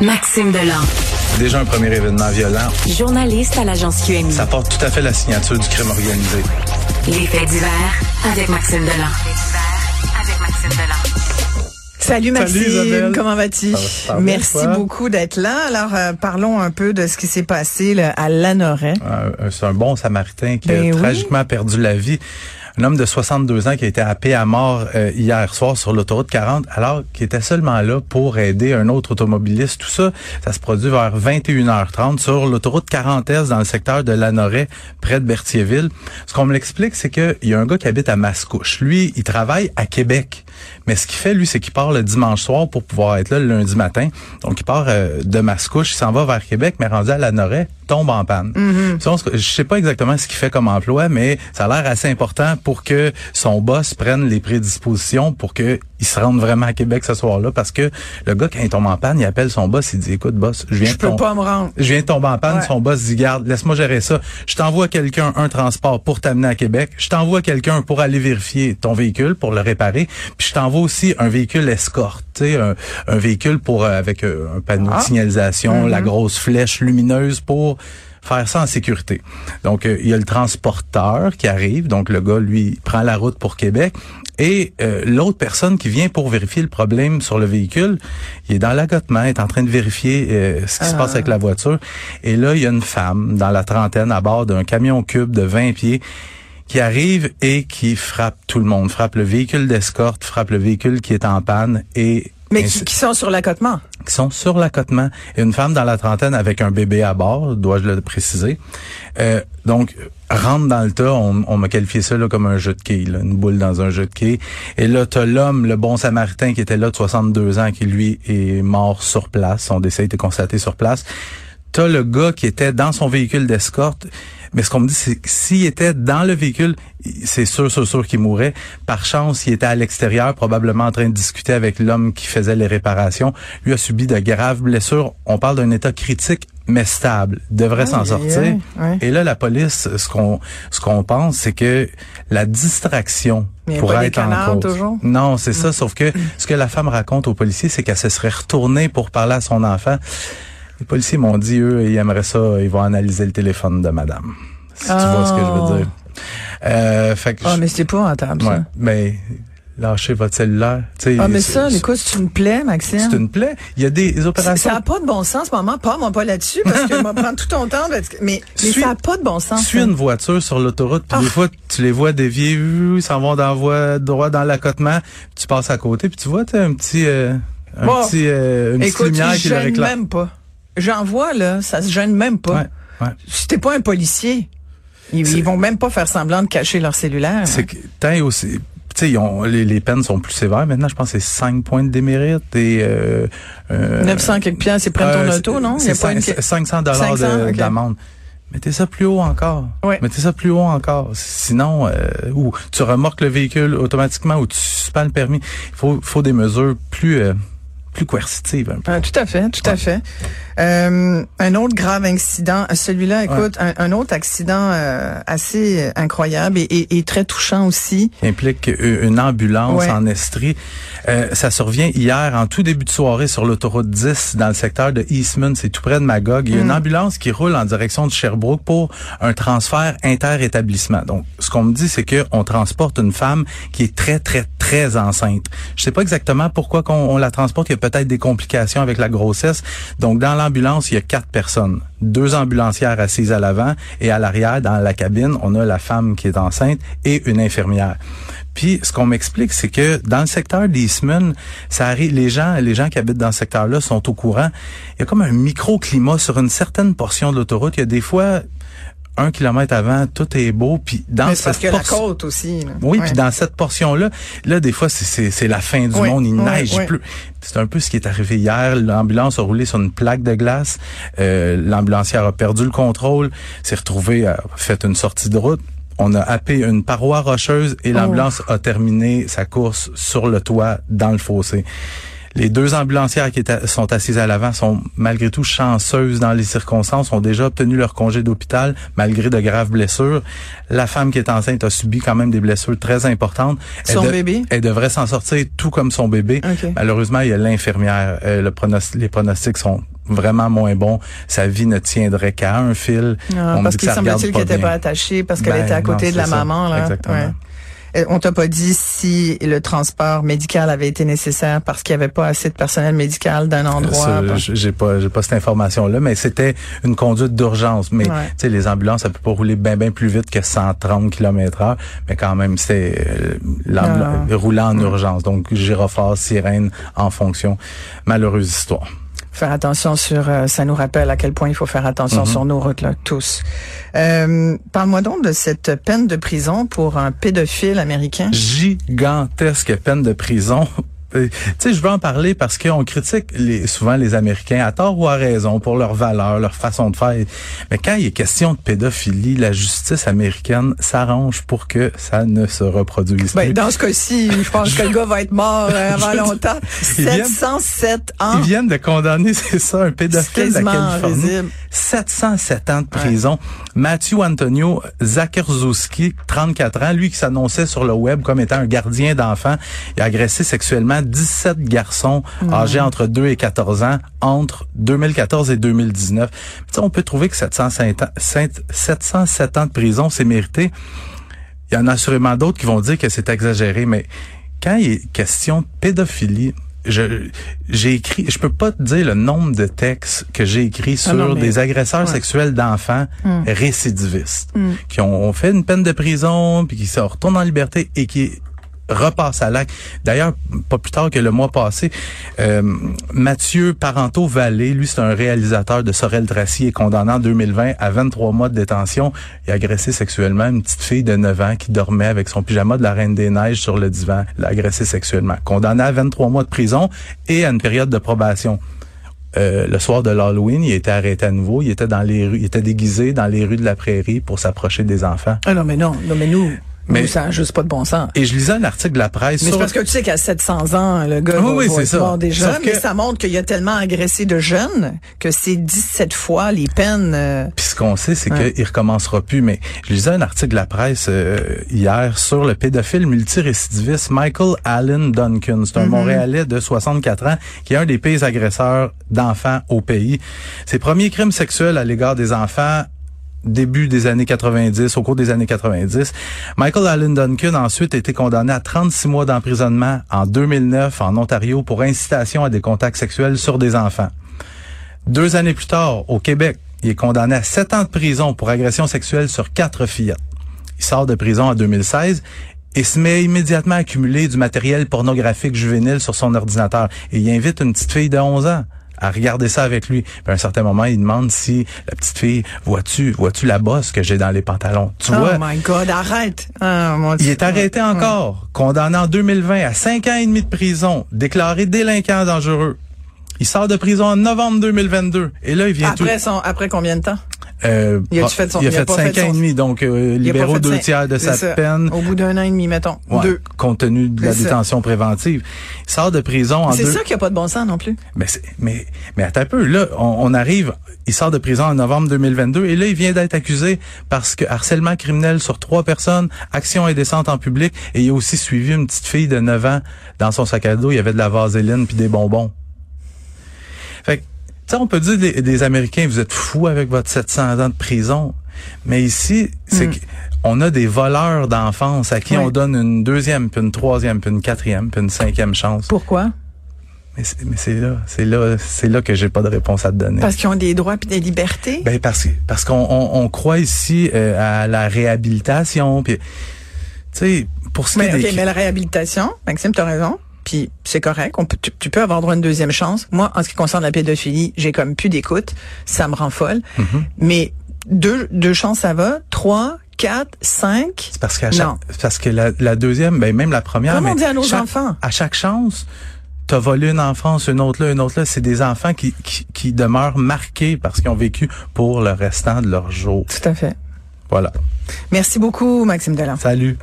Maxime Delan. Déjà un premier événement violent. Journaliste à l'agence QMI. Ça porte tout à fait la signature du crime organisé. Les faits divers avec Maxime Delan. avec Maxime Delan. Salut Maxime, comment vas-tu? Bien, Merci toi? beaucoup d'être là. Alors, euh, parlons un peu de ce qui s'est passé là, à Lanoret. Un- un- C'est un bon samaritain qui Ben a oui. tragiquement perdu la vie. Un homme de 62 ans qui a été happé à mort euh, hier soir sur l'autoroute 40 alors qu'il était seulement là pour aider un autre automobiliste. Tout ça, ça se produit vers 21h30 sur l'autoroute 40S dans le secteur de Lanoret, près de Berthierville. Ce qu'on me l'explique, c'est qu'il y a un gars qui habite à Mascouche. Lui, il travaille à Québec. Mais ce qu'il fait, lui, c'est qu'il part le dimanche soir pour pouvoir être là le lundi matin. Donc, il part euh, de Mascouche, il s'en va vers Québec, mais rendu à Lanoret, tombe en panne. On se- Je sais pas exactement ce qu'il fait comme emploi, mais ça a l'air assez important pour que son boss prenne les prédispositions pour que il se rende vraiment à Québec ce soir-là. Parce que le gars, quand il tombe en panne, il appelle son boss, il dit, écoute, boss, je viens Je de peux pas me rendre. je viens de tomber en panne, Ouais. son boss dit garde, laisse-moi gérer ça. Je t'envoie quelqu'un un transport pour t'amener à Québec. Je t'envoie quelqu'un pour aller vérifier ton véhicule pour le réparer. Puis je t'envoie aussi un véhicule escorte, tu sais, un, un véhicule pour euh, avec euh, un panneau Ah. de signalisation, la grosse flèche lumineuse pour faire ça en sécurité. Donc euh, il y a le transporteur qui arrive, donc le gars lui prend la route pour Québec et euh, l'autre personne qui vient pour vérifier le problème sur le véhicule, il est dans l'accotement, est en train de vérifier euh, ce qui se passe avec la voiture. Et là, il y a une femme dans la trentaine à bord d'un camion cube de 20 pieds qui arrive et qui frappe tout le monde, frappe le véhicule d'escorte, frappe le véhicule qui est en panne et Mais qui sont sur l'accotement. Qui sont sur l'accotement. Une femme dans la trentaine avec un bébé à bord, dois-je le préciser. Euh, donc, rentre dans le tas, on, on m'a qualifié ça là, comme un jeu de là, une boule dans un jeu de quilles. Et là, t'as l'homme, le bon samaritain qui était là de 62 ans, qui lui est mort sur place. Son décès a été constaté sur place. T'as le gars qui était dans son véhicule d'escorte. Mais ce qu'on me dit, c'est que s'il était dans le véhicule, c'est sûr, sûr, sûr qu'il mourrait. Par chance, il était à l'extérieur, probablement en train de discuter avec l'homme qui faisait les réparations. Lui a subi de graves blessures. On parle d'un état critique, mais stable. Il devrait s'en sortir. Et là, la police, ce qu'on ce qu'on pense, c'est que la distraction Mais pourrait pas être en canards cause. toujours? Mm. Non, c'est ça. Sauf que ce que la femme raconte aux policiers, c'est qu'elle se serait retournée pour parler à son enfant. Les policiers m'ont dit, eux, ils aimeraient ça, ils vont analyser le téléphone de madame. Si tu vois ce que je Oh. veux dire. Euh, fait que Ah, je- mais c'est pas entendre ouais, ça. mais lâchez votre cellulaire. Tu sais, Ah, mais ça, écoute, c'est une plaie, Maxime. c'est une plaie. Il y a des Ça opérations. n'a pas de bon sens, maman. Pas, moi, pas là-dessus, parce que va prendre tout ton temps. parce que- Mais, mais Suis- ça n'a pas de bon sens. suis ça. une voiture sur l'autoroute, puis Ah. des fois, tu les vois dévier, ils s'en vont dans voie droit dans l'accotement, tu passes à côté, puis tu vois, tu un petit, euh, un Bon. petit, euh, une petite Écoute, lumière ils qui le réclame. même pas. J'en vois, là, ça se gêne même pas. Ouais, ouais. Si t'es pas un policier, ils, vont même pas faire semblant de cacher leur cellulaire. C'est que, tant aussi, tu sais, ils ont- les, les peines sont plus sévères. Maintenant, je pense que c'est 5 points de démérite et, euh, euh, 900 quelques piastres, ils prennent ton euh, auto, non? C'est a pas une... cinq- 500 dollars 500, ok. d'amende. Mettez ça plus haut encore. Ouais. Mettez ça plus haut encore. Sinon, euh, ou tu remorques le véhicule automatiquement ou tu suspends le permis. Il faut, faut des mesures plus, euh, plus coercitives un peu. Ah, tout à fait, tout à fait. Euh, un autre grave incident, celui-là, écoute, un, un autre accident euh, assez euh, incroyable et, et- et très touchant aussi. qui implique u- une ambulance Ouais. en Estrie. Euh, ça survient hier en tout début de soirée sur l'autoroute 10 dans le secteur de Eastman, c'est tout près de Magog. Il y a une Mm. ambulance qui roule en direction de Sherbrooke pour un transfert inter-établissement. Donc, ce qu'on me dit, c'est que on transporte une femme qui est très, très, très enceinte. Je sais pas exactement pourquoi qu'on on la transporte. Il y a peut-être des complications avec la grossesse. Donc, dans l'ambulance, il y a quatre personnes. Deux ambulancières assises à l'avant et à l'arrière, dans la cabine, on a la femme qui est enceinte et une infirmière. Puis ce qu'on m'explique, c'est que dans le secteur d'Eastman, ça arrive, les gens, les gens qui habitent dans ce secteur-là sont au courant. Il y a comme un microclimat sur une certaine portion de l'autoroute. Il y a des fois un kilomètre avant, tout est beau. Puis dans Mais c'est parce cette que la côte aussi. là. oui, puis dans cette portion-là, là, des fois, c'est- la fin du Oui, monde. Il oui, neige, oui. pleut. C'est un peu ce qui est arrivé hier. L'ambulance a roulé sur une plaque de glace. Euh, L'ambulancière a perdu le contrôle, s'est retrouvée, a fait une sortie de route. On a happé une paroi rocheuse et l'ambulance a terminé sa course sur le toit dans le fossé. Les deux ambulancières qui étaient, sont assises à l'avant sont malgré tout chanceuses dans les circonstances, ont déjà obtenu leur congé d'hôpital malgré de graves blessures. La femme qui est enceinte a subi quand même des blessures très importantes. Son elle bébé? Elle devrait s'en sortir tout comme son bébé. Malheureusement, il y a l'infirmière. Euh, le les pronostics sont vraiment moins bons. Sa vie ne tiendrait qu'à un fil. Ah, On parce qu'il pas qu'elle était bien. pas attachée parce qu'elle Ben, était à côté non, de la ça. maman. Là. Exactement. On t'a pas dit si le transport médical avait été nécessaire parce qu'il y avait pas assez de personnel médical d'un endroit. Bon. j- j'ai pas j'ai pas cette information là mais c'était une conduite d'urgence mais Ouais. tu sais les ambulances ça peut pas rouler bien bien plus vite que 130 km/h mais quand même c'est euh, Non. roulant en urgence donc gyrophare sirène en fonction malheureuse histoire Faire attention sur, euh, ça nous rappelle à quel point il faut faire attention Mhm. sur nos routes là, tous. Euh, Parle-moi donc de cette peine de prison pour un pédophile américain. gigantesque peine de prison Tu sais, je veux en parler parce qu'on critique les, souvent les Américains à tort ou à raison pour leurs valeurs, leur façon de faire. Mais quand il est question de pédophilie, la justice américaine s'arrange pour que ça ne se reproduise Ben, plus. dans ce cas-ci, je pense que le gars va être mort euh, avant longtemps. Ils viennent- 707 ans. Ils viennent de condamner, c'est ça, un pédophile de la Californie. risible. 707 ans de prison. Matthew Antonio Zakerzowski, 34 ans, lui qui s'annonçait sur le web comme étant un gardien d'enfants, il a agressé sexuellement 17 garçons âgés entre 2 et 14 ans entre 2014 et 2019. Tu sais, on peut trouver que 705 ans- 707 ans de prison, c'est mérité. Il y en a assurément d'autres qui vont dire que c'est exagéré, mais quand il est question de pédophilie, je j'ai écrit, je peux pas te dire le nombre de textes que j'ai écrits sur Ah non, mais- des agresseurs ouais. sexuels d'enfants Mm. récidivistes Mm. qui ont, ont fait une peine de prison puis qui se retournent en liberté et qui repassent à l'acte. D'ailleurs, pas plus tard que le mois passé, euh, Mathieu Parento Vallée, lui c'est un réalisateur de Sorel Tracy, est condamné en 2020 à 23 mois de détention. A agressé sexuellement une petite fille de 9 ans qui dormait avec son pyjama de la Reine des Neiges sur le divan. L'a agressé sexuellement. Condamné à 23 mois de prison et à une période de probation. Euh, le soir de l'Halloween, il été arrêté à nouveau. Il était dans les rues, il était déguisé dans les rues de la prairie pour s'approcher des enfants. Ah non, mais non, mais nous, Mais- ça n'a juste pas de bon sens. Et je lisais un article de la presse Mais c'est sur parce que tu sais qu'à 700 ans, le gars Oui, va, oui, va. Sauf Mais que- ça montre qu'il y a tellement agressé de jeunes que c'est 17 fois les peines. euh, Puis ce qu'on sait, c'est Ouais. qu'il recommencera plus. Mais je lisais un article de la presse euh, hier sur le pédophile multirécidiviste Michael Allen Duncan. C'est un Mhm. Montréalais de 64 ans qui est un des pires agresseurs d'enfants au pays. Ses premiers crimes sexuels à l'égard des enfants début des années 90, au cours des années 90. Michael Allen Duncan a ensuite été condamné à 36 mois d'emprisonnement en 2009 en Ontario pour incitation à des contacts sexuels sur des enfants. Deux années plus tard, au Québec, il est condamné à sept ans de prison pour agression sexuelle sur quatre fillettes. Il sort de prison en 2016 et se met immédiatement à accumuler du matériel pornographique juvénile sur son ordinateur. Et il invite une petite fille de 11 ans à regarder ça avec lui. Puis à un certain moment, il demande si la petite fille, vois-tu, vois-tu la bosse que j'ai dans les pantalons? Tu Oh vois? my God, arrête. Ah, mon Il Dieu. est arrêté encore, condamné en 2020 à cinq ans et demi de prison, déclaré délinquant dangereux. Il sort de prison en novembre 2022. Et là, il vient tout... Après, son, après combien de temps? Euh, Il fait son- a il fait pas cinq fait ans son- et demi, donc euh, libéraux deux tiers de sa ça. peine. Au bout d'un an et demi, mettons. Ouais, Deux. compte tenu de la ça. détention préventive. Il sort de prison en C'est deux... ça qu'il n'y a pas de bon sens non plus. Mais, mais, mais attends un peu, là, on, on arrive, il sort de prison en novembre 2022 et là, il vient d'être accusé parce que harcèlement criminel sur trois personnes, action indécente en public et il a aussi suivi une petite fille de 9 ans dans son sac à dos, il y avait de la vaseline puis des bonbons. Fait que, sais, on peut dire des, des Américains, vous êtes fous avec votre 700 ans de prison. Mais ici, c'est Mm. que on a des voleurs d'enfance à qui Oui. on donne une deuxième, puis une troisième, puis une quatrième, puis une cinquième chance. Pourquoi? Mais c'est, là, c'est là, c'est là que j'ai pas de réponse à te donner. Parce qu'ils ont des droits et des libertés? Ben parce que parce qu'on on, on croit ici euh, à la réhabilitation puis tu sais pour ce qui Mais, est des OK, mais la réhabilitation, Maxime, tu as raison. Puis c'est correct, on peut, tu, tu peux avoir droit à une deuxième chance. Moi, en ce qui concerne la pédophilie, j'ai comme plus d'écoute, ça me rend folle. Mhm. Mais deux, deux chances, ça va. Trois, quatre, cinq. c'est parce chaque, parce que la, la deuxième ben même la première Comment on dit à nos chaque- enfants? à chaque chance T'as volé une enfance, une autre là, une autre là. C'est des enfants qui, qui, qui demeurent marqués parce qu'ils ont vécu pour le restant de leur jour. Tout à fait. Voilà. Merci beaucoup, Maxime Delan. Salut.